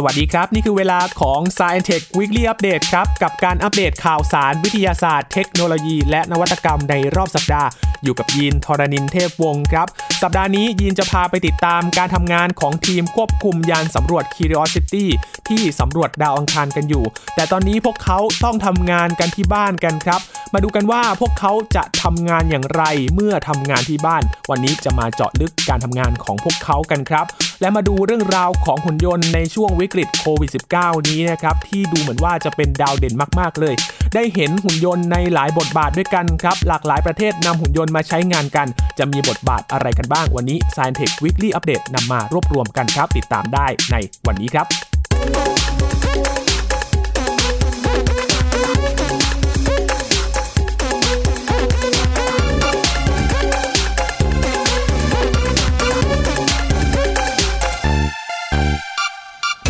สวัสดีครับ นี่คือเวลาของ Science Tech Weekly Update ครับ กับการอัปเดตข่าวสารวิทยาศาสตร์เทคโนโลยี และนวัตกรรมในรอบสัปดาห์ อยู่กับยีนทรณินเทพวงศ์ครับ สัปดาห์นี้ยีนจะพาไปติดตามการทำงานของทีมควบคุมยานสำรวจ Curiosity ที่สำรวจดาวอังคารกันอยู่ แต่ตอนนี้พวกเขาต้องทำงานกันที่บ้านกันครับ มาดูกันว่าพวกเขาจะทำงานอย่างไรเมื่อทำงานที่บ้าน วันนี้จะมาเจาะลึกการทำงานของพวกเขากันครับ และมาดูเรื่องราวของหุ่นยนต์ในช่วงวิกฤตโควิด -19 นี้นะครับที่ดูเหมือนว่าจะเป็นดาวเด่นมาก ๆ เลย ได้เห็นหุ่นยนต์ในหลายบทบาทด้วยกันครับ หลากหลายประเทศนำหุ่นยนต์มาใช้งานกัน จะมีบทบาทอะไรกันบ้างวันนี้ Science Tech Weekly Update นำมารวบรวมกันครับ ติดตามได้ในวันนี้ครับ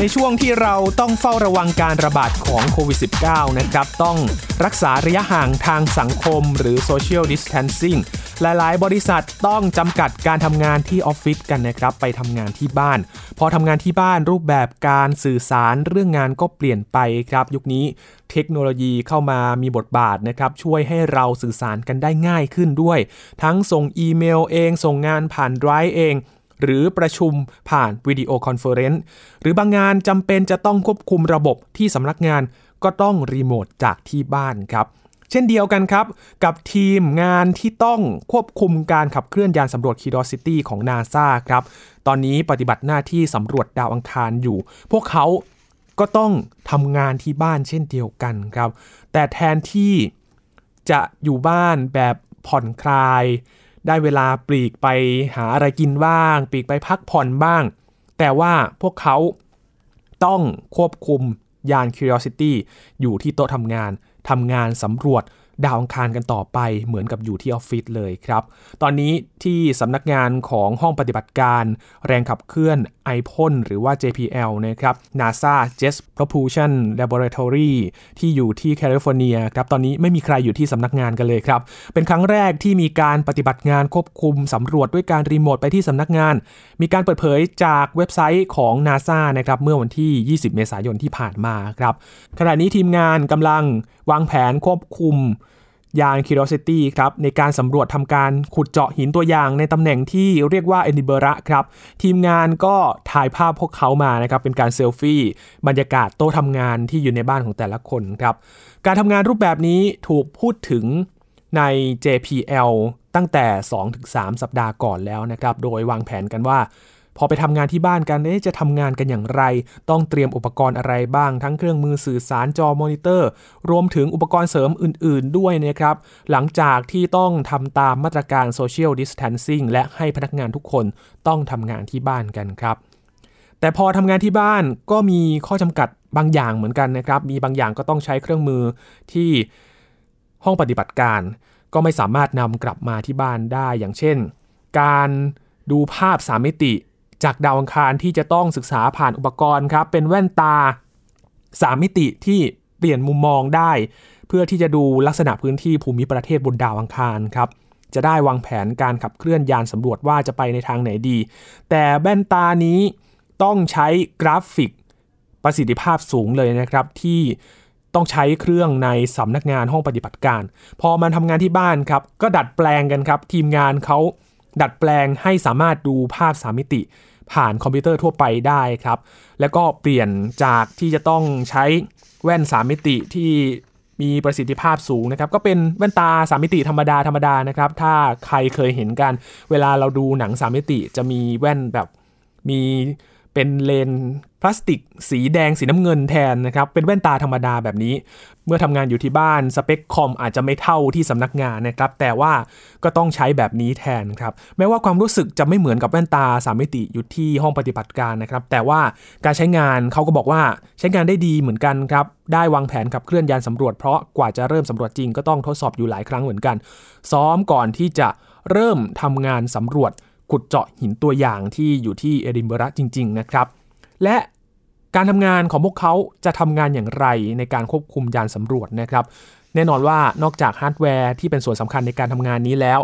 ในช่วงที่เราต้องเฝ้าระวังการระบาดของโควิด -19 นะครับ ต้องรักษาระยะห่างทางสังคมหรือ social distancing หลาย ๆ บริษัทต้องจำกัดการทำงานที่ออฟฟิศกันนะครับ ไปทำงานที่บ้าน พอทำงานที่บ้านรูปแบบการสื่อสารเรื่องงานก็เปลี่ยนไปครับ ยุคนี้เทคโนโลยีเข้ามามีบทบาทนะครับ ช่วยให้เราสื่อสารกันได้ง่ายขึ้นด้วย ทั้งส่งอีเมลเอง ส่งงานผ่านไดรฟ์เอง หรือประชุมผ่าน video conference หรือบางงานจำเป็นจะต้องควบคุมระบบที่สำนักงานก็ต้องรีโมทจากที่บ้านครับเช่นเดียวกันครับ กับทีมงานที่ต้องควบคุมการขับเคลื่อนยานสำรวจ Curiosity ของ NASA ครับ ตอนนี้ปฏิบัติหน้าที่สำรวจดาวอังคารอยู่ พวกเขาก็ต้องทำงานที่บ้านเช่นเดียวกันครับ แต่แทนที่จะอยู่บ้านแบบผ่อนคลาย ได้เวลาปลีกไปหาอะไรกินบ้าง ปลีกไปพักผ่อนบ้าง แต่ว่าพวกเขาต้องควบคุมยาน Curiosity อยู่ที่โต๊ะทำงานทำงานสำรวจดาวอังคารกันต่อไปเหมือนกับอยู่ที่ออฟฟิศเลยครับ ตอนนี้ที่สำนักงานของห้องปฏิบัติการ แรงขับเคลื่อน i p o n หรือว่า JPL นะครับ NASA Jet Propulsion Laboratory ที่อยู่ที่แคลิฟอร์เนียครับ ตอนนี้ไม่มีใครอยู่ที่สำนักงานกันเลยครับ เป็นครั้งแรกที่มีการปฏิบัติงานควบคุมสำรวจด้วยการรีโมทไปที่สำนักงาน มีการเปิดเผยจากเว็บไซต์ของ NASA นะครับเมื่อวันที่ 20 เมษายนที่ผ่านมาครับ ขณะนี้ทีมงานกำลังวางแผนควบคุม ยาน Curiosity ครับในการสำรวจทำการขุดเจาะหินตัวอย่างในตำแหน่งที่เรียกว่าเอดินบะระครับ ทีมงานก็ถ่ายภาพพวกเขามานะครับ เป็นการเซลฟี่ บรรยากาศโต๊ะทำงานที่อยู่ในบ้านของแต่ละคนครับ การทำงานรูปแบบนี้ถูกพูดถึงใน JPL ตั้งแต่ 2-3 สัปดาห์ก่อนแล้วนะครับ โดยวางแผนกันว่า พอไปทำงานที่บ้านกันเอ๊ะจะทำงานกันอย่างไร ต้องเตรียมอุปกรณ์อะไรบ้าง ทั้งเครื่องมือสื่อสารจอมอนิเตอร์ รวมถึงอุปกรณ์เสริมอื่น ๆ ด้วยนะครับ หลังจากที่ต้องทำตามมาตรการ Social Distancing และให้พนักงานทุกคนต้องทำงานที่บ้านกันครับ แต่พอทำงานที่บ้านก็มีข้อจำกัดบางอย่างเหมือนกันนะครับ มีบางอย่างก็ต้องใช้เครื่องมือที่ห้องปฏิบัติการ ก็ไม่สามารถนำกลับมาที่บ้านได้ อย่างเช่น การดูภาพสามมิติ จากดาวอังคารที่จะต้องศึกษาผ่านอุปกรณ์ครับ เป็นแว่นตา 3 มิติที่เปลี่ยนมุมมองได้ เพื่อที่จะดูลักษณะพื้นที่ภูมิประเทศบนดาวอังคารครับจะได้วางแผนการขับเคลื่อนยานสำรวจว่าจะไปในทางไหนดี แต่แว่นตานี้ต้องใช้กราฟิกประสิทธิภาพสูงเลยนะครับ ที่ต้องใช้เครื่องในสำนักงานห้องปฏิบัติการ พอมันทำงานที่บ้านครับ ก็ดัดแปลงกันครับ ทีมงานเขาดัดแปลงให้สามารถดูภาพสามมิติ ผ่านคอมพิวเตอร์ทั่วไปได้ครับ แล้วก็เปลี่ยนจากที่จะต้องใช้แว่น 3 มิติที่มีประสิทธิภาพสูงนะครับ ก็เป็นแว่นตา 3 มิติธรรมดาธรรมดานะครับ ถ้าใครเคยเห็นกัน เวลาเราดูหนัง 3 มิติจะมีแว่นแบบมี เป็นเลนพลาสติก สีแดงสีน้ำเงินแทนนะครับ เป็นแว่นตาธรรมดาแบบนี้ เมื่อทำงานอยู่ที่บ้านสเปคคอมอาจจะไม่เท่าที่สำนักงานนะครับ แต่ว่าก็ต้องใช้แบบนี้แทนครับ แม้ว่าความรู้สึกจะไม่เหมือนกับแว่นตาสามมิติอยู่ที่ห้องปฏิบัติการนะครับ แต่ว่าการใช้งานเขาก็บอกว่าใช้งานได้ดีเหมือนกันครับ ได้วางแผนขับเคลื่อนยานสำรวจเพราะกว่าจะเริ่มสำรวจจริงก็ต้องทดสอบอยู่หลายครั้งเหมือนกัน ซ้อมก่อนที่จะเริ่มทำงานสำรวจ ขุดเจาะหินตัวอย่างที่อยู่ที่เอดินบะระจริง ๆ นะครับ และการทำงานของพวกเขาจะทำงานอย่างไรในการควบคุมยานสำรวจนะครับ แน่นอนว่านอกจากฮาร์ดแวร์ที่เป็นส่วนสำคัญในการทำงานนี้แล้ว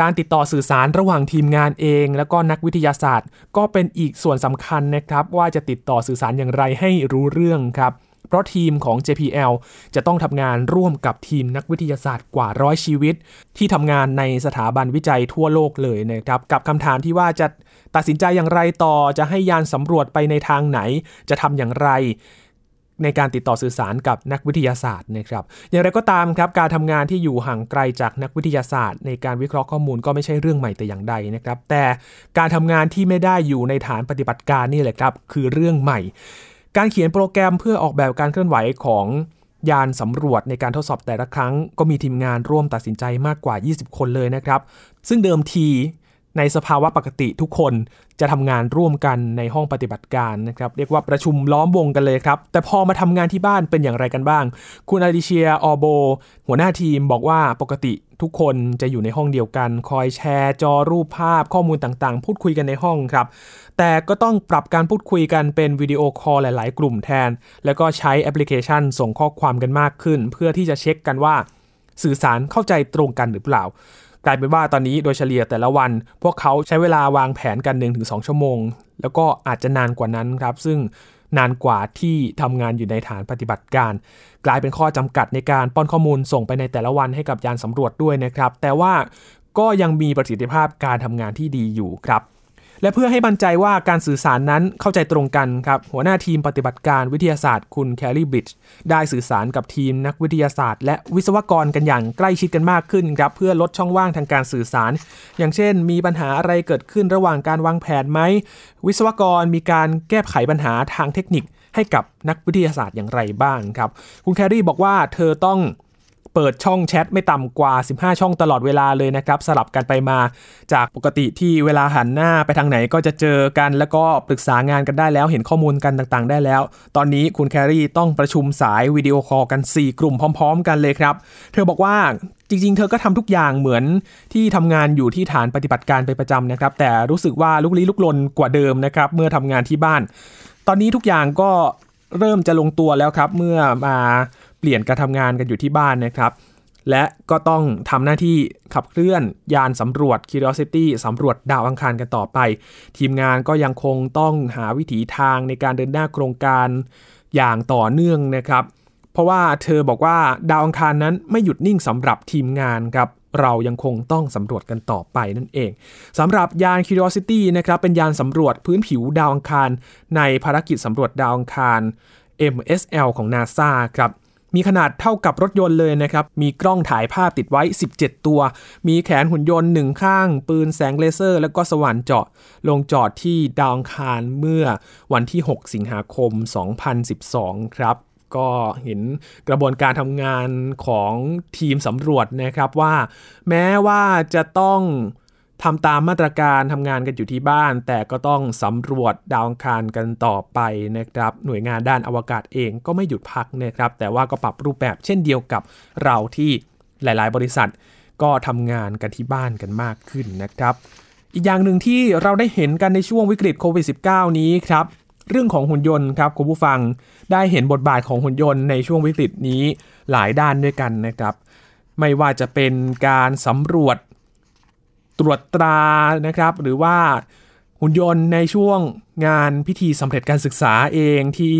การติดต่อสื่อสารระหว่างทีมงานเอง แล้วก็นักวิทยาศาสตร์ ก็เป็นอีกส่วนสำคัญนะครับ ว่าจะติดต่อสื่อสารอย่างไรให้รู้เรื่องครับ เพราะทีมของ JPL จะต้องทำงานร่วมกับทีมนักวิทยาศาสตร์กว่าร้อยชีวิต ที่ทำงานในสถาบันวิจัยทั่วโลกเลยนะครับ กับคำถามที่ว่าจะตัดสินใจอย่างไรต่อจะให้ยานสำรวจไปในทางไหน จะทำอย่างไรในการติดต่อสื่อสารกับนักวิทยาศาสตร์นะครับ อย่างไรก็ตามครับ การทำงานที่อยู่ห่างไกลจากนักวิทยาศาสตร์ ในการวิเคราะห์ข้อมูลก็ไม่ใช่เรื่องใหม่แต่อย่างใดนะครับ แต่การทำงานที่ไม่ได้อยู่ในฐานปฏิบัติการนี่แหละครับ คือเรื่องใหม่ การเขียนโปรแกรมเพื่อออกแบบการเคลื่อนไหวของยานสำรวจในการทดสอบแต่ละครั้ง ก็มีทีมงานร่วมตัดสินใจมากกว่า 20 คนเลยนะครับ ซึ่งเดิมทีในสภาวะปกติทุกคนจะทำงานร่วมกันในห้องปฏิบัติการนะครับ เรียกว่าประชุมล้อมวงกันเลยครับ แต่พอมาทำงานที่บ้านเป็นอย่างไรกันบ้าง คุณอาดิเชียออโบ หัวหน้าทีมบอกว่าปกติ ทุกคนจะอยู่ในห้องเดียวกัน คอยแชร์จอรูปภาพข้อมูลต่างๆ พูดคุยกันในห้องครับ แต่ก็ต้องปรับการพูดคุยกันเป็น video call หลาย ๆ กลุ่มแทน แล้วก็ใช้แอปพลิเคชันส่งข้อความกันมากขึ้น เพื่อที่จะเช็คกันว่า สื่อสารเข้าใจตรงกันหรือเปล่า กลายเป็นว่าตอนนี้โดยเฉลี่ยแต่ละวัน พวกเขาใช้เวลาวางแผนกัน1-2ชั่วโมง แล้วก็อาจจะนานกว่านั้นครับ ซึ่ง นานกว่าที่ทำงานอยู่ในฐานปฏิบัติการ กลายเป็นข้อจำกัดในการป้อนข้อมูลส่งไปในแต่ละวันให้กับยานสำรวจด้วยนะครับ แต่ว่าก็ยังมีประสิทธิภาพการทำงานที่ดีอยู่ครับ และเพื่อให้มั่นใจว่าการสื่อสารนั้นเข้าใจตรงกันครับ หัวหน้าทีมปฏิบัติการวิทยาศาสตร์คุณแคลรี่บริดจ์ได้สื่อสารกับทีมนักวิทยาศาสตร์ และวิศวกรกันอย่างใกล้ชิดกันมากขึ้นครับเพื่อลดช่องว่างทางการสื่อสาร อย่างเช่น มีปัญหาอะไรเกิดขึ้นระหว่างการวางแผนไหมวิศวกรมีการแก้ไขปัญหาทางเทคนิคให้กับนักวิทยาศาสตร์อย่างไรบ้างครับ คุณแครี่บอกว่าเธอต้อง เปิดช่องแชทไม่ต่ำกว่า 15 ช่องตลอดเวลาเลยนะครับ สลับกันไปมาจากปกติที่เวลาหันหน้าไปทางไหนก็จะเจอกัน แล้วก็ปรึกษางานกันได้แล้วเห็นข้อมูลกันต่างๆ ได้แล้ว ตอนนี้คุณแครี่ต้องประชุมสาย video call กัน 4 กลุ่มพร้อม ๆ กันเลยครับ เธอบอกว่าจริงๆ เธอก็ทำทุกอย่างเหมือนที่ทำงานอยู่ที่ฐานปฏิบัติการเป็นประจำนะครับ แต่รู้สึกว่าลุกลี้ลุกลนกว่าเดิมนะครับ เมื่อทำงานที่บ้าน ตอนนี้ทุกอย่างก็เริ่มจะลงตัวแล้วครับ เมื่อมา เปลี่ยนการทำงานกันอยู่ที่บ้านนะครับ และก็ต้องทำหน้าที่ขับเคลื่อนยานสำรวจ Curiosity สำรวจดาวอังคารกันต่อไป ทีมงานก็ยังคงต้องหาวิถีทางในการเดินหน้าโครงการอย่างต่อเนื่องนะครับ เพราะว่าเธอบอกว่าดาวอังคารนั้นไม่หยุดนิ่งสำหรับทีมงานครับเรายังคงต้องสำรวจกันต่อไปนั่นเองสำหรับยาน Curiosity นะครับเป็นยานสำรวจพื้นผิวดาวอังคาร ในภารกิจสำรวจดาวอังคาร MSL ของ NASA ครับ มีขนาดเท่ากับรถยนต์เลยนะครับ มีกล้องถ่ายภาพติดไว้ 17 ตัว มีแขนหุ่นยนต์หนึ่งข้าง ปืนแสงเลเซอร์ แล้วก็สว่านเจาะ ลงจอดที่ดาวคารเมื่อวันที่ 6 สิงหาคม 2012 ครับก็เห็นกระบวนการทำงานของทีมสำรวจนะครับว่า แม้ว่าจะต้อง ทำตามมาตรการทำงานกันอยู่ที่บ้าน แต่ก็ต้องสำรวจดาวอังคารกันต่อไปนะครับ หน่วยงานด้านอวกาศเองก็ไม่หยุดพักนะครับ แต่ว่าก็ปรับรูปแบบเช่นเดียวกับเราที่หลาย ๆ บริษัท ก็ทำงานกันที่บ้านกันมากขึ้นนะครับ อีกอย่างหนึ่งที่เราได้เห็นกันในช่วงวิกฤตโควิด -19 นี้ครับเรื่องของหุ่นยนต์ครับคุณผู้ฟังได้เห็นบทบาทของหุ่นยนต์ในช่วงวิกฤตนี้หลายด้านด้วยกันนะครับ ไม่ว่าจะเป็นการสำรวจ ตรวจตรานะครับ หรือว่าหุ่นยนต์ในช่วงงานพิธีสำเร็จการศึกษาเองที่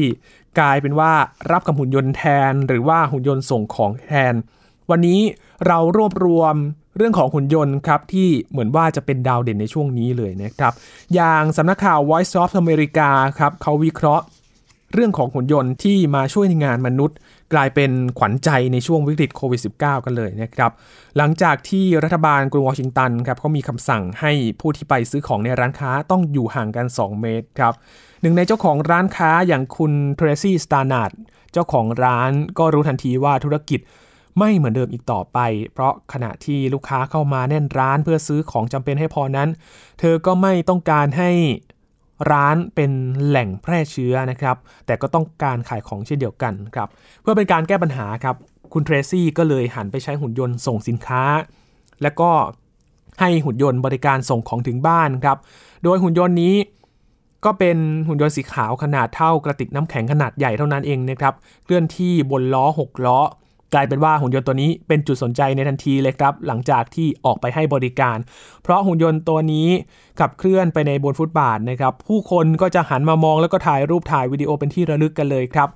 กลายเป็นว่ารับกับหุ่นยนต์แทน หรือว่าหุ่นยนต์ส่งของแทน วันนี้เรารวบรวมเรื่องของหุ่นยนต์ครับ ที่เหมือนว่าจะเป็นดาวเด่นในช่วงนี้เลยนะครับ อย่างสำนักข่าว Voice of America ครับเขาวิเคราะห์ เรื่องของหุ่นยนต์ที่มาช่วยในงานมนุษย์ กลายเป็นขวัญใจในช่วงวิกฤตโควิด -19 กันเลยนะครับ หลังจากที่รัฐบาลกรุงวอชิงตันครับเขามีคำสั่งให้ผู้ที่ไปซื้อของในร้านค้าต้องอยู่ห่างกัน 2 เมตรครับหนึ่งในเจ้าของร้านค้าอย่างคุณเทรซี่สตาร์นาดเจ้าของร้านก็รู้ทันทีว่าธุรกิจไม่เหมือนเดิมอีกต่อไป เพราะขณะที่ลูกค้าเข้ามาแน่นร้านเพื่อซื้อของจำเป็นให้พอนั้น เธอก็ไม่ต้องการให้ ร้านเป็นแหล่งแพร่เชื้อนะครับ แต่ก็ต้องการขายของเช่นเดียวกันครับ เพื่อเป็นการแก้ปัญหาครับ คุณเทรซี่ก็เลยหันไปใช้หุ่นยนต์ส่งสินค้า และก็ให้หุ่นยนต์บริการส่งของถึงบ้านครับ โดยหุ่นยนต์นี้ก็เป็นหุ่นยนต์สีขาวขนาดเท่ากระติกน้ำแข็งขนาดใหญ่เท่านั้นเองนะครับ เคลื่อนที่บนล้อ 6 ล้อ กลายเป็นว่าหุ่นยนต์ตัวนี้เป็นจุดสนใจในทันทีเลยครับ หลังจากที่ออกไปให้บริการ เพราะหุ่นยนต์ตัวนี้ขับเคลื่อนไปในบนฟุตบาทนะครับ ผู้คนก็จะหันมามองแล้วก็ถ่ายรูปถ่ายวิดีโอเป็นที่ระลึกกันเลยครับ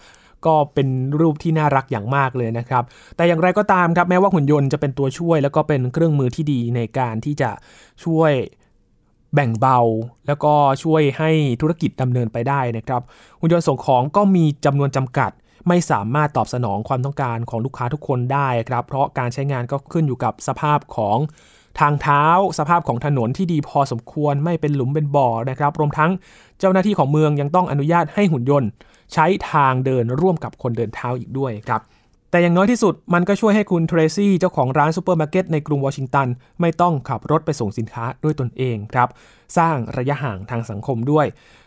ก็เป็นรูปที่น่ารักอย่างมากเลยนะครับ แต่อย่างไรก็ตามครับแม้ว่าหุ่นยนต์จะเป็นตัวช่วย แล้วก็เป็นเครื่องมือที่ดีในการที่จะช่วยแบ่งเบา แล้วก็ช่วยให้ธุรกิจดำเนินไปได้นะครับ หุ่นยนต์ส่งของก็มีจำนวนจำกัด ไม่สามารถตอบสนองความต้องการของลูกค้าทุกคนได้ครับ เพราะการใช้งานก็ขึ้นอยู่กับสภาพของทางเท้า สภาพของถนนที่ดีพอสมควรไม่เป็นหลุมเป็นบ่อนะครับ รวมทั้งเจ้าหน้าที่ของเมืองยังต้องอนุญาตให้หุ่นยนต์ ใช้ทางเดินร่วมกับคนเดินเท้าอีกด้วยครับแต่อย่างน้อยที่สุดมันก็ช่วยให้คุณเทรซี่เจ้าของร้านซูเปอร์มาร์เก็ตในกรุงวอชิงตัน ไม่ต้องขับรถไปส่งสินค้าด้วยตนเองครับ สร้างระยะห่างทางสังคมด้วย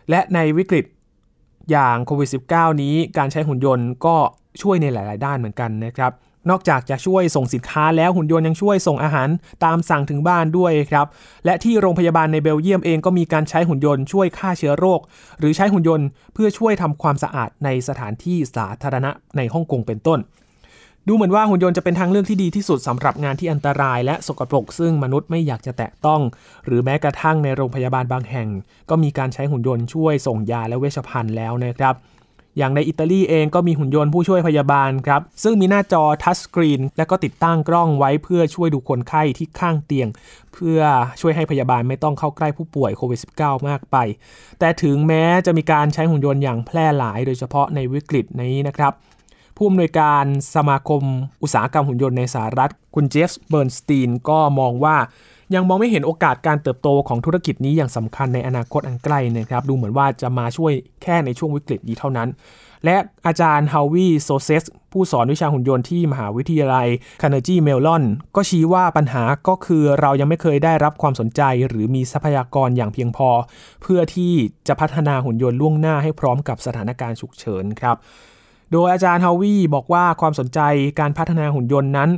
และในวิกฤต อย่างโควิด -19 นี้การใช้หุ่นยนต์ก็ช่วยในหลาย ๆ ด้านเหมือนกันนะครับนอกจากจะช่วยส่งสินค้าแล้วหุ่นยนต์ยังช่วยส่งอาหารตามสั่งถึงบ้านด้วยครับ และที่โรงพยาบาลในเบลเยียมเองก็มีการใช้หุ่นยนต์ช่วยฆ่าเชื้อโรค หรือใช้หุ่นยนต์เพื่อช่วยทำความสะอาดในสถานที่สาธารณะในฮ่องกงเป็นต้น ดูเหมือนว่าหุ่นยนต์จะเป็นทางเลือกที่ดีที่สุดสำหรับงานที่อันตรายและสกปรก ซึ่งมนุษย์ไม่อยากจะแตะต้อง หรือแม้กระทั่งในโรงพยาบาลบางแห่ง ก็มีการใช้หุ่นยนต์ช่วยส่งยาและเวชภัณฑ์แล้วนะครับอย่างในอิตาลีเองก็มีหุ่นยนต์ผู้ช่วยพยาบาลครับ ซึ่งมีหน้าจอทัชสกรีน และก็ติดตั้งกล้องไว้เพื่อช่วยดูคนไข้ที่ข้างเตียง เพื่อช่วยให้พยาบาลไม่ต้องเข้าใกล้ผู้ป่วยโควิด -19 มากไป แต่ถึงแม้จะมีการใช้หุ่นยนต์อย่างแพร่หลายโดยเฉพาะในวิกฤตนี้นะครับ ผู้อำนวยการสมาคมอุตสาหกรรมหุ่นยนต์ในสหรัฐ คุณเจฟส์เบิร์นสตีนก็มองว่ายังมองไม่เห็นโอกาสการเติบโตของธุรกิจนี้อย่างสำคัญในอนาคตอันใกล้นะครับ ดูเหมือนว่าจะมาช่วยแค่ในช่วงวิกฤตนี้เท่านั้น และอาจารย์ฮาวีโชเซตผู้สอนวิชาหุ่นยนต์ที่มหาวิทยาลัยคาร์เนจีเมลลอน ก็ชี้ว่าปัญหาก็คือเรายังไม่เคยได้รับความสนใจ หรือมีทรัพยากรอย่างเพียงพอ เพื่อที่จะพัฒนาหุ่นยนต์ล่วงหน้าให้พร้อมกับสถานการณ์ฉุกเฉินครับ โดยอาจารย์ฮาวีบอกว่าความสนใจการพัฒนาหุ่นยนต์นั้น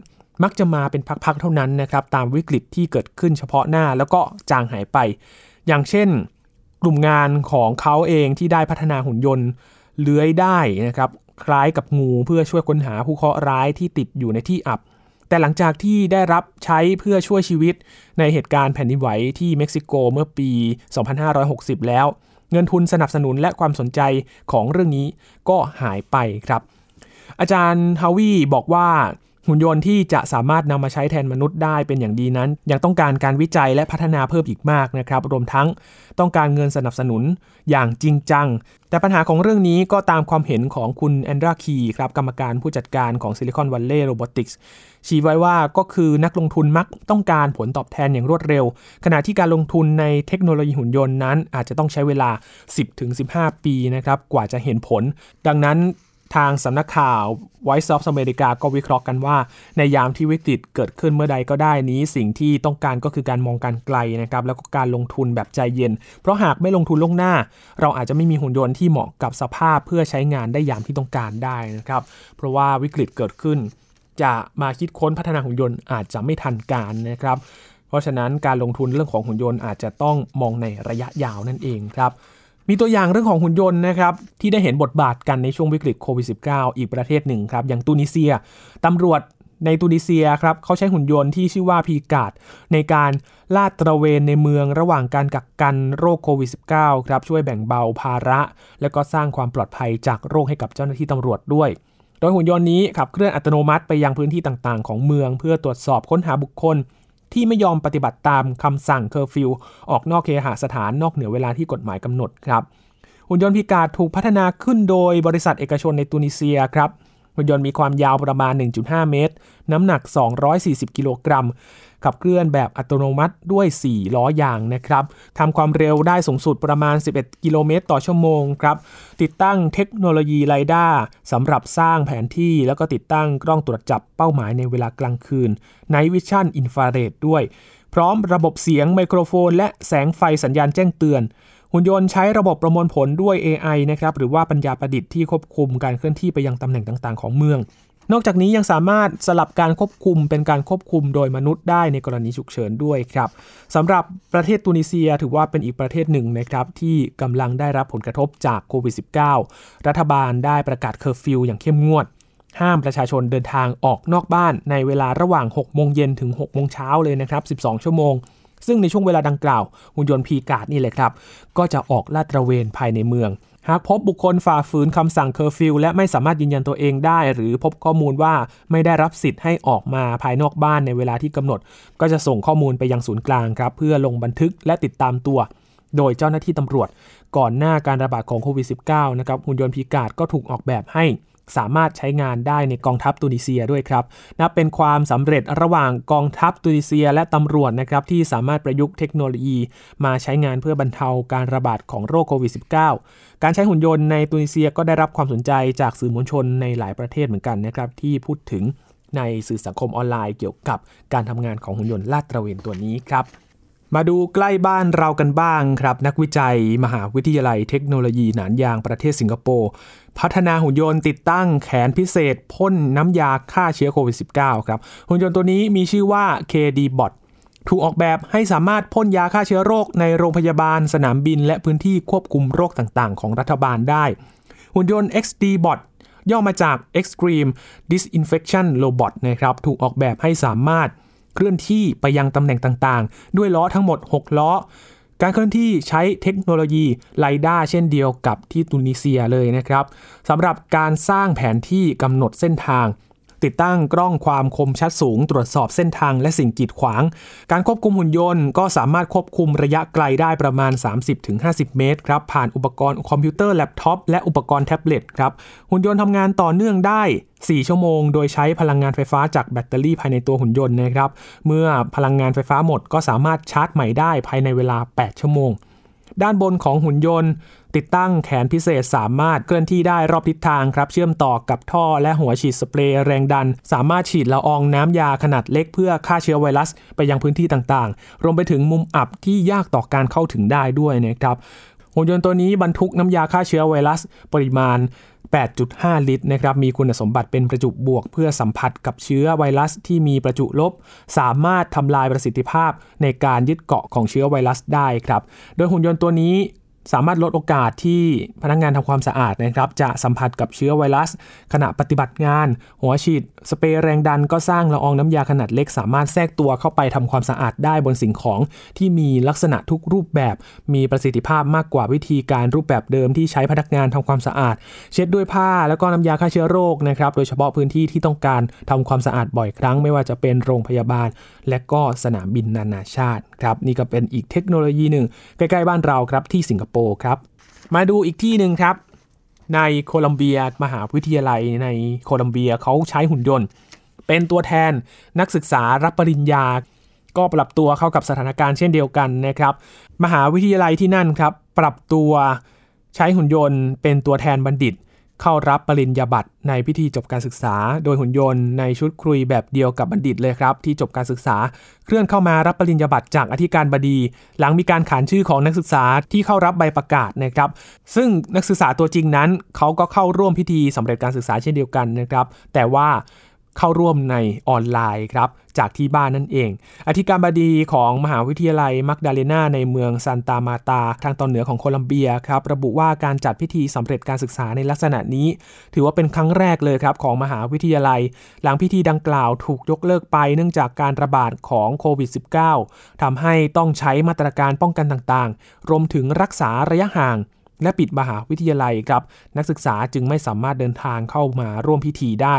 มักจะมาเป็นพักๆเท่านั้นนะครับตามวิกฤตที่เกิดขึ้นเฉพาะหน้าแล้วก็จางหายไป อย่างเช่น กลุ่มงานของเขาเองที่ได้พัฒนาหุ่นยนต์เลื้อยได้นะครับคล้ายกับงูเพื่อช่วยค้นหาผู้เคราะห์ร้ายที่ติดอยู่ในที่อับ แต่หลังจากที่ได้รับใช้เพื่อช่วยชีวิตในเหตุการณ์แผ่นดินไหวที่เม็กซิโกเมื่อปี 2560 แล้ว เงินทุนสนับสนุนและความสนใจของเรื่องนี้ก็หายไปครับ อาจารย์ฮาวีบอกว่า หุ่นยนต์ที่จะสามารถนำมาใช้แทนมนุษย์ได้เป็นอย่างดีนั้น ยังต้องการการวิจัยและพัฒนาเพิ่มอีกมากนะครับ รวมทั้งต้องการเงินสนับสนุนอย่างจริงจัง แต่ปัญหาของเรื่องนี้ก็ตามความเห็นของคุณแอนดราคีครับกรรมการผู้จัดการของ Silicon Valley Robotics ชี้ไว้ว่าก็คือนักลงทุนมักต้องการผลตอบแทนอย่างรวดเร็ว ขณะที่การลงทุนในเทคโนโลยีหุ่นยนต์นั้น อาจจะต้องใช้เวลา 10-15 ปีนะครับกว่าจะเห็นผล ดังนั้น ทางสำนักข่าว Voice of America ก็วิเคราะห์กันว่า ในยามที่วิกฤตเกิดขึ้นเมื่อใดก็ได้นี้ สิ่งที่ต้องการก็คือการมองการไกลนะครับแล้วก็การลงทุนแบบใจเย็น เพราะหากไม่ลงทุนล่วงหน้า เราอาจจะไม่มีหุ่นยนต์ที่เหมาะกับสภาพเพื่อใช้งานได้ยามที่ต้องการได้นะครับเพราะว่าวิกฤตเกิดขึ้น จะมาคิดค้นพัฒนาหุ่นยนต์อาจจะไม่ทันการนะครับ เพราะฉะนั้นการลงทุนเรื่องของหุ่นยนต์อาจจะต้องมองในระยะยาวนั่นเองครับ มีตัวอย่างเรื่องของหุ่นยนต์นะครับที่ได้เห็นบทบาทกันในช่วงวิกฤตโควิด -19 อีกประเทศหนึ่งครับอย่างตูนิเซียตำรวจในตูนิเซียครับเขาใช้หุ่นยนต์ที่ชื่อว่าพีกาดในการลาดตระเวนในเมืองระหว่างการกักกันโรคโควิด -19 ครับช่วยแบ่งเบาภาระ และก็สร้างความปลอดภัยจากโรคให้กับเจ้าหน้าที่ตำรวจด้วย โดยหุ่นยนต์นี้ขับเคลื่อนอัตโนมัติไปยังพื้นที่ต่างๆ ของเมือง เพื่อตรวจสอบค้นหาบุคคล ที่ไม่ยอมปฏิบัติตามคำสั่งเคอร์ฟิวออกนอกเคหสถานนอกเหนือเวลาที่กฎหมายกำหนดครับหุ่นยนต์ P-Guard ถูกพัฒนาขึ้นโดยบริษัทเอกชนในตุนิเซียครับหุ่นยนต์มีความยาวประมาณ 1.5 เมตร น้ำหนัก 240 กิโลกรัม ขับเคลื่อนแบบอัตโนมัติด้วย 4 ล้อยางนะครับทำความเร็วได้สูงสุดประมาณ 11 กิโลเมตรต่อชั่วโมงครับ ติดตั้งเทคโนโลยีไรด้าสำหรับสร้างแผนที่ แล้วก็ติดตั้งกล้องตรวจจับเป้าหมายในเวลากลางคืน Night Vision Infrared ด้วย พร้อมระบบเสียงไมโครโฟน และแสงไฟสัญญาณแจ้งเตือนหุ่นยนต์ใช้ระบบประมวลผลด้วย AI นะครับ หรือว่าปัญญาประดิษฐ์ที่ควบคุมการเคลื่อนที่ไปยังตำแหน่งต่างๆ ของเมือง นอกจากนี้ยังสามารถสลับการควบคุมเป็นการควบคุมโดยมนุษย์ได้ในกรณีฉุกเฉินด้วยครับสำหรับประเทศตูนิเซียถือว่าเป็นอีกประเทศหนึ่งนะครับที่กำลังได้รับผลกระทบจากโควิด -19 รัฐบาลได้ประกาศเคอร์ฟิวอย่างเข้มงวด ห้ามประชาชนเดินทางออกนอกบ้านในเวลาระหว่าง 6 โมงเย็นถึง 6 โมงเช้าเลยนะครับ 12 ชั่วโมงซึ่งในช่วงเวลาดังกล่าวหุ่นยนต์ P-Guard นี่แหละครับ ก็จะออกลาดตระเวนภายในเมือง หากพบบุคคลฝ่าฝืนคำสั่งเคอร์ฟิวและไม่สามารถยืนยันตัวเองได้ หรือพบข้อมูลว่าไม่ได้รับสิทธิ์ให้ออกมาภายนอกบ้านในเวลาที่กำหนด ก็จะส่งข้อมูลไปยังศูนย์กลางครับเพื่อลงบันทึกและติดตามตัว โดยเจ้าหน้าที่ตำรวจ ก่อนหน้าการระบาดของโควิด -19 นะครับหุ่นยนต์ P-Guard ก็ถูกออกแบบให้ สามารถใช้งานได้ในกองทัพตูนิเซียด้วยครับนับเป็นความสำเร็จระหว่างกองทัพตูนิเซียและตำรวจนะครับที่สามารถประยุกต์เทคโนโลยี มาใช้งานเพื่อบรรเทาการระบาดของโรคโควิด -19 การใช้หุ่นยนต์ในตูนิเซียก็ได้รับความสนใจจากสื่อมวลชนในหลายประเทศเหมือนกันนะครับที่พูดถึงในสื่อสังคมออนไลน์เกี่ยวกับการทำงานของหุ่นยนต์ลาดตระเวนตัวนี้ครับ มาดูใกล้บ้านเรากันบ้างครับ นักวิจัย มหาวิทยาลัยเทคโนโลยีหนานยางประเทศสิงคโปร์พัฒนาหุ่นยนต์ติดตั้งแขนพิเศษพ่นน้ำยาฆ่าเชื้อโควิด -19 ครับ หุ่นยนต์ตัวนี้มีชื่อว่า KD Bot ถูกออกแบบให้สามารถพ่นยาฆ่าเชื้อโรคในโรงพยาบาล สนามบิน และพื้นที่ควบคุมโรคต่างๆ ของรัฐบาลได้ หุ่นยนต์ XD Bot ย่อมาจาก Extreme Disinfection Robot นะครับ ถูกออกแบบให้สามารถ เคลื่อนที่ไปยังตำแหน่งต่างๆ ด้วยล้อทั้งหมด 6 ล้อ การเคลื่อนที่ใช้เทคโนโลยีไลด้าเช่นเดียวกับที่ตุนิเซียเลยนะครับสำหรับการสร้างแผนที่กำหนดเส้นทาง ติดตั้งกล้องความคมชัดสูง ตรวจสอบเส้นทางและสิ่งกีดขวาง การควบคุมหุ่นยนต์ก็สามารถควบคุมระยะไกลได้ประมาณ 30-50 เมตรครับผ่านอุปกรณ์คอมพิวเตอร์แล็ปท็อปและอุปกรณ์แท็บเล็ตครับหุ่นยนต์ทำงานต่อเนื่องได้ 4 ชั่วโมง โดยใช้พลังงานไฟฟ้าจากแบตเตอรี่ภายในตัวหุ่นยนต์นะครับเมื่อพลังงานไฟฟ้าหมดก็สามารถชาร์จใหม่ได้ภายในเวลา 8 ชั่วโมงด้านบนของหุ่นยนต์ ติดตั้งแขนพิเศษสามารถเคลื่อนที่ได้รอบทิศทางครับ เชื่อมต่อกับท่อและหัวฉีดสเปรย์แรงดัน สามารถฉีดละอองน้ำยาขนาดเล็กเพื่อฆ่าเชื้อไวรัส ไปยังพื้นที่ต่างๆ รวมไปถึงมุมอับที่ยากต่อการเข้าถึงได้ด้วยนะครับหุ่นยนต์ตัวนี้บรรทุกน้ำยาฆ่าเชื้อไวรัสปริมาณ 8.5 ลิตรนะครับ มีคุณสมบัติเป็นประจุบวก เพื่อสัมผัสกับเชื้อไวรัสที่มีประจุลบ สามารถทำลายประสิทธิภาพในการยึดเกาะของเชื้อไวรัสได้ครับ โดยหุ่นยนต์ตัวนี้ สามารถลดโอกาสที่พนักงานทำความสะอาดนะครับ จะสัมผัสกับเชื้อไวรัส ขณะปฏิบัติงาน หัวฉีดสเปรย์แรงดันก็สร้างละอองน้ำยาขนาดเล็ก สามารถแทรกตัวเข้าไปทำความสะอาดได้บนสิ่งของที่มีลักษณะทุกรูปแบบ มีประสิทธิภาพมากกว่าวิธีการรูปแบบเดิมที่ใช้พนักงานทำความสะอาด เช็ดด้วยผ้าแล้วก็น้ำยาฆ่าเชื้อโรคนะครับโดยเฉพาะพื้นที่ที่ต้องการทำความสะอาดบ่อยครั้ง ไม่ว่าจะเป็นโรงพยาบาล และก็สนามบินนานาชาติครับนี่ก็เป็นอีกเทคโนโลยีหนึ่งใกล้ๆบ้านเราครับที่สิงคโปร์ครับ มาดูอีกที่หนึ่งครับ ในโคลัมเบียมหาวิทยาลัยในโคลัมเบียเขาใช้หุ่นยนต์ เป็นตัวแทนนักศึกษารับปริญญา ก็ปรับตัวเข้ากับสถานการณ์เช่นเดียวกันนะครับ มหาวิทยาลัยที่นั่นครับ ปรับตัวใช้หุ่นยนต์ เป็นตัวแทนบัณฑิต เข้ารับปริญญาบัตรในพิธีจบการศึกษา โดยหุ่นยนต์ในชุดครุยแบบเดียวกับบัณฑิตเลยครับที่จบการศึกษา เคลื่อนเข้ามารับปริญญาบัตรจากอธิการบดี หลังมีการขานชื่อของนักศึกษาที่เข้ารับใบประกาศนะครับ ซึ่งนักศึกษาตัวจริงนั้นเขาก็เข้าร่วมพิธีสำเร็จการศึกษาเช่นเดียวกันนะครับ แต่ว่า เข้าร่วมในออนไลน์ครับจากที่บ้านนั่นเอง อธิการบดีของมหาวิทยาลัยมักดาเลนาในเมืองซานตามาตา ทางตอนเหนือของโคลัมเบียครับระบุว่าการจัดพิธีสำเร็จการศึกษาในลักษณะนี้ ถือว่าเป็นครั้งแรกเลยครับของมหาวิทยาลัย หลังพิธีดังกล่าวถูกยกเลิกไปเนื่องจากการระบาดของโควิด -19 ทำให้ต้องใช้มาตรการป้องกันต่างๆ รวมถึงรักษาระยะห่างและปิดมหาวิทยาลัยครับ นักศึกษาจึงไม่สามารถเดินทางเข้ามาร่วมพิธีได้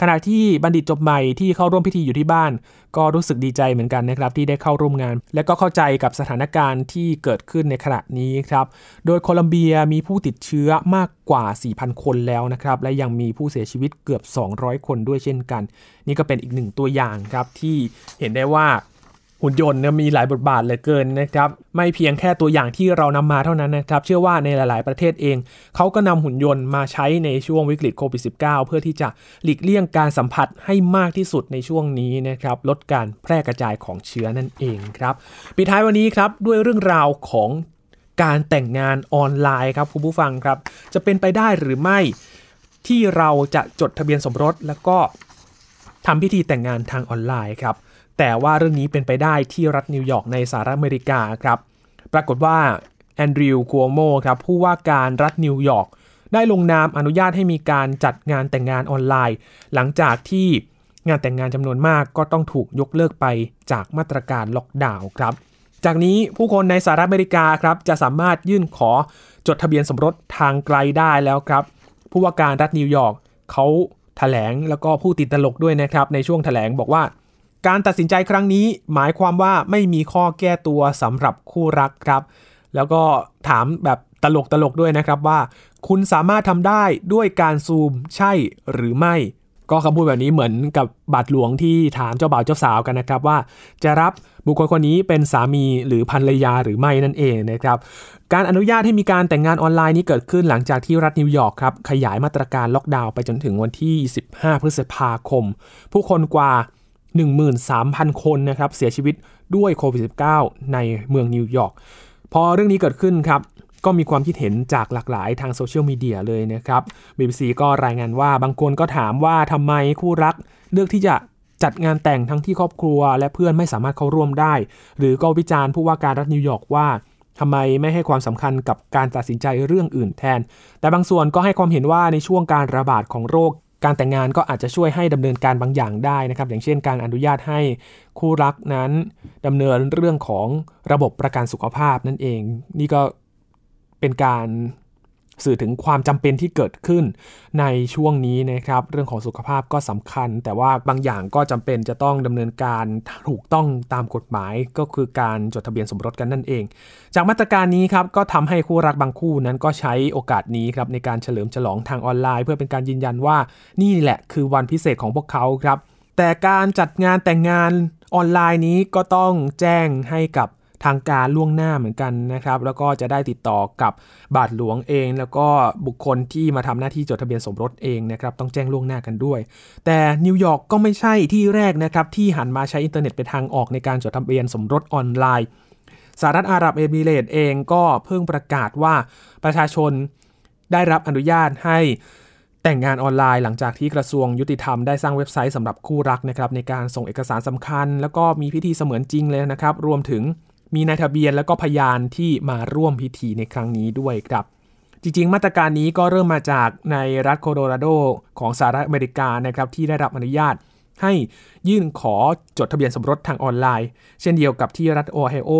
ขณะที่บัณฑิตจบใหม่ที่เข้าร่วมพิธีอยู่ที่บ้าน ก็รู้สึกดีใจเหมือนกันนะครับที่ได้เข้าร่วมงาน และก็เข้าใจกับสถานการณ์ที่เกิดขึ้นในขณะนี้ครับ โดยโคลัมเบียมีผู้ติดเชื้อมากกว่า 4,000 คนแล้วนะครับ และยังมีผู้เสียชีวิตเกือบ 200 คนด้วยเช่นกัน นี่ก็เป็นอีกหนึ่งตัวอย่างครับที่เห็นได้ว่า หุ่นยนต์มีหลายบทบาทเหลือเกินนะครับไม่เพียงแค่ตัวอย่างที่เรานำมาเท่านั้นนะครับเชื่อว่าในหลาย ๆ ประเทศเองเขาก็นำหุ่นยนต์มาใช้ในช่วงวิกฤตโควิด -19 เพื่อที่จะหลีกเลี่ยงการสัมผัสให้มากที่สุดในช่วงนี้นะครับลดการแพร่กระจายของเชื้อนั่นเองครับปิดท้ายวันนี้ครับด้วยเรื่องราวของการแต่งงานออนไลน์ครับคุณผู้ฟังครับ จะเป็นไปได้หรือไม่ที่เราจะจดทะเบียนสมรสแล้วก็ทำพิธีแต่งงานทางออนไลน์ครับ แต่ว่าเรื่องนี้เป็นไปได้ที่รัฐนิวยอร์กในสหรัฐอเมริกาครับ ปรากฏว่าแอนดริวคัวโมครับผู้ว่าการรัฐนิวยอร์กได้ลงนามอนุญาตให้มีการจัดงานแต่งงานออนไลน์ หลังจากที่งานแต่งงานจำนวนมากก็ต้องถูกยกเลิกไปจากมาตรการล็อกดาวน์ครับ จากนี้ผู้คนในสหรัฐอเมริกาครับจะสามารถยื่นขอจดทะเบียนสมรสทางไกลได้แล้วครับ ผู้ว่าการรัฐนิวยอร์กเขาถแถลงแล้วก็ผู้ติดตลกด้วยนะครับ ในช่วงถแถลงบอกว่า การตัดสินใจครั้งนี้หมายความว่าไม่มีข้อแก้ตัวสำหรับคู่รักครับ แล้วก็ถามแบบตลกตลกด้วยนะครับว่า คุณสามารถทำได้ด้วยการซูมใช่หรือไม่ ก็คำพูดแบบนี้เหมือนกับบาทหลวงที่ถามเจ้าบ่าวเจ้าสาวกันนะครับว่า จะรับบุคคลคนนี้เป็นสามีหรือภรรยาหรือไม่นั่นเองนะครับ การอนุญาตให้มีการแต่งงานออนไลน์นี้เกิดขึ้นหลังจากที่รัฐนิวยอร์กครับขยายมาตรการล็อกดาวน์ไปจนถึงวันที่ 15 พฤษภาคม ผู้คนกว่า 13,000 คนนะครับเสียชีวิตด้วยโควิด -19 ในเมืองนิวยอร์กพอเรื่องนี้เกิดขึ้นครับก็มีความคิดเห็นจากหลากหลายทางโซเชียลมีเดียเลยนะครับ BBC ก็รายงานว่าบางคนก็ถามว่าทำไมคู่รักเลือกที่จะจัดงานแต่งทั้งที่ครอบครัว และเพื่อนไม่สามารถเข้าร่วมได้ หรือก็วิจารณ์ผู้ว่าการรัฐนิวยอร์กว่าทำไมไม่ให้ความสำคัญกับการตัดสินใจเรื่องอื่นแทน แต่บางส่วนก็ให้ความเห็นว่าในช่วงการระบาดของโรค การแต่งงานก็อาจจะช่วยให้ดำเนินการบางอย่างได้นะครับ อย่างเช่นการอนุญาตให้คู่รักนั้นดำเนินเรื่องของระบบประกันสุขภาพนั่นเอง นี่ก็เป็นการ สื่อถึงความจำเป็นที่เกิดขึ้นในช่วงนี้นะครับ เรื่องของสุขภาพก็สำคัญ แต่ว่าบางอย่างก็จำเป็นจะต้องดำเนินการถูกต้องตามกฎหมายก็คือการจดทะเบียนสมรสกันนั่นเอง จากมาตรการนี้ครับก็ทำให้คู่รักบางคู่นั้นก็ใช้โอกาสนี้ครับในการเฉลิมฉลองทางออนไลน์ เพื่อเป็นการยืนยันว่านี่แหละคือวันพิเศษของพวกเขาครับแต่การจัดงานแต่งงานออนไลน์นี้ก็ต้องแจ้งให้กับ ทางการล่วงหน้าเหมือนกันนะครับ แล้วก็จะได้ติดต่อกับบาทหลวงเอง แล้วก็บุคคลที่มาทำหน้าที่จดทะเบียนสมรสเองนะครับต้องแจ้งล่วงหน้ากันด้วย แต่นิวยอร์กก็ไม่ใช่ที่แรกนะครับที่หันมาใช้อินเทอร์เน็ตเป็นทางออกในการจดทะเบียนสมรสออนไลน์สหรัฐอาหรับเอมิเรตเองก็เพิ่งประกาศว่าประชาชนได้รับอนุญาตให้แต่งงานออนไลน์หลังจากที่กระทรวงยุติธรรมได้สร้างเว็บไซต์สำหรับคู่รักนะครับในการส่งเอกสารสำคัญ แล้วก็มีพิธีเสมือนจริงเลยนะครับ รวมถึง มีนายทะเบียนและก็พยานที่มาร่วมพิธีในครั้งนี้ด้วยครับ จริงๆ มาตรการนี้ก็เริ่มมาจากในรัฐโคโลราโดของสหรัฐอเมริกานะครับที่ได้รับอนุญาตให้ยื่นขอจดทะเบียนสมรสทางออนไลน์ เช่นเดียวกับที่รัฐโอไฮโอ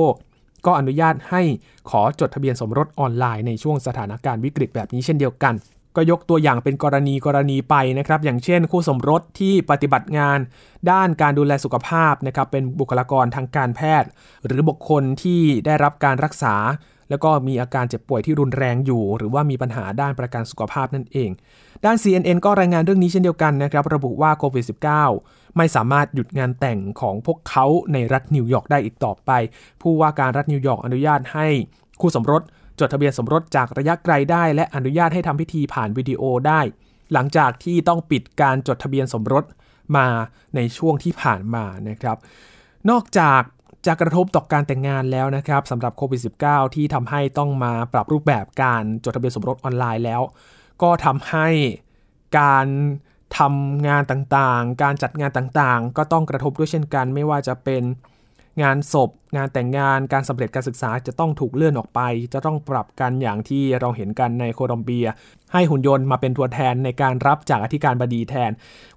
ก็อนุญาตให้ขอจดทะเบียนสมรสออนไลน์ในช่วงสถานการณ์วิกฤตแบบนี้เช่นเดียวกัน ก็ยกตัวอย่างเป็นกรณีกรณีไปนะครับ อย่างเช่น คู่สมรสที่ปฏิบัติงาน ด้านการดูแลสุขภาพนะครับเป็นบุคลากรทางการแพทย์ หรือบุคคลที่ได้รับการรักษา แล้วก็มีอาการเจ็บป่วยที่รุนแรงอยู่ หรือว่ามีปัญหาด้านประกันสุขภาพนั่นเอง ด้าน CNN ก็รายงานเรื่องนี้เช่นเดียวกันนะครับ ระบุว่าโควิด -19 ไม่สามารถหยุดงานแต่งของพวกเขาในรัฐนิวยอร์กได้อีกต่อไป ผู้ว่าการรัฐนิวยอร์กอนุญาตให้คู่สมรส จดทะเบียนสมรสจากระยะไกลได้ และอนุญาตให้ทำพิธีผ่านวิดีโอได้ หลังจากที่ต้องปิดการจดทะเบียนสมรสมาในช่วงที่ผ่านมานะครับ นอกจากจะกระทบต่อการแต่งงานแล้วนะครับสำหรับโควิด -19 ที่ทำให้ต้องมาปรับรูปแบบการจดทะเบียนสมรสออนไลน์แล้ว ก็ทำให้การทำงานต่างๆ การจัดงานต่างๆ ก็ต้องกระทบด้วยเช่นกัน ไม่ว่าจะเป็น งานศพ งานแต่งงานการสำเร็จการศึกษาจะต้องถูกเลื่อนออกไป จะต้องปรับกันอย่างที่เราเห็นกันในโคลอมเบีย ให้หุ่นยนต์มาเป็นตัวแทนในการรับจากอธิการบดีแทน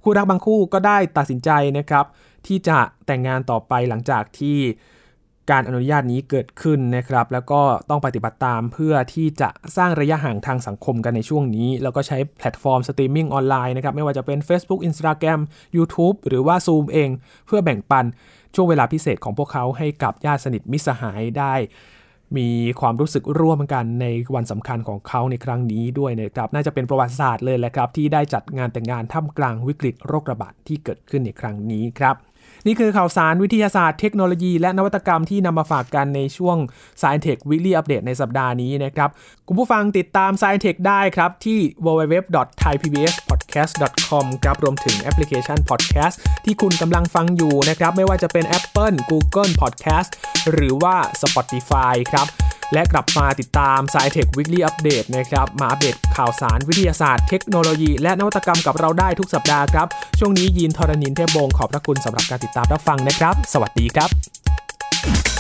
คู่รักบางคู่ก็ได้ตัดสินใจนะครับ ที่จะแต่งงานต่อไปหลังจากที่การอนุญาตนี้เกิดขึ้นนะครับ แล้วก็ต้องปฏิบัติตามเพื่อที่จะสร้างระยะห่างทางสังคมกันในช่วงนี้ แล้วก็ใช้แพลตฟอร์มสตรีมมิ่งออนไลน์นะครับ ไม่ว่าจะเป็น Facebook Instagram YouTube หรือว่า Zoom เอง เพื่อแบ่งปัน ช่วงเวลาพิเศษของพวกเขาให้กับญาติสนิทมิตรสหายได้ มีความรู้สึกร่วมกันในวันสำคัญของเขาในครั้งนี้ด้วยนะครับ น่าจะเป็นประวัติศาสตร์เลยแหละครับ ที่ได้จัดงานแต่งงานท่ามกลางวิกฤตโรคระบาดที่เกิดขึ้นในครั้งนี้ครับนี่คือข่าวสารวิทยาศาสตร์เทคโนโลยีและนวัตกรรมที่นำมาฝากกันในช่วง Science Tech Weekly Update ในสัปดาห์นี้นะครับ คุณผู้ฟังติดตาม Science Tech ได้ครับที่ podcast.com ครับรวมถึงแอปพลิเคชัน Podcast ที่คุณกำลังฟังอยู่นะครับไม่ว่าจะเป็น Apple Google Podcast หรือว่า Spotify ครับและกลับมาติดตาม s c i t e c h Weekly Update นะครับ มาอัปเดตข่าวสารวิทยาศาสตร์เทคโนโลยี และนวัตกรรมกับเราได้ทุกสัปดาห์ครับ ช่วงนี้ยินทรณินเทพบงขอบพระคุณสำหรับการติดตามรับฟังนะครับ สวัสดีครับ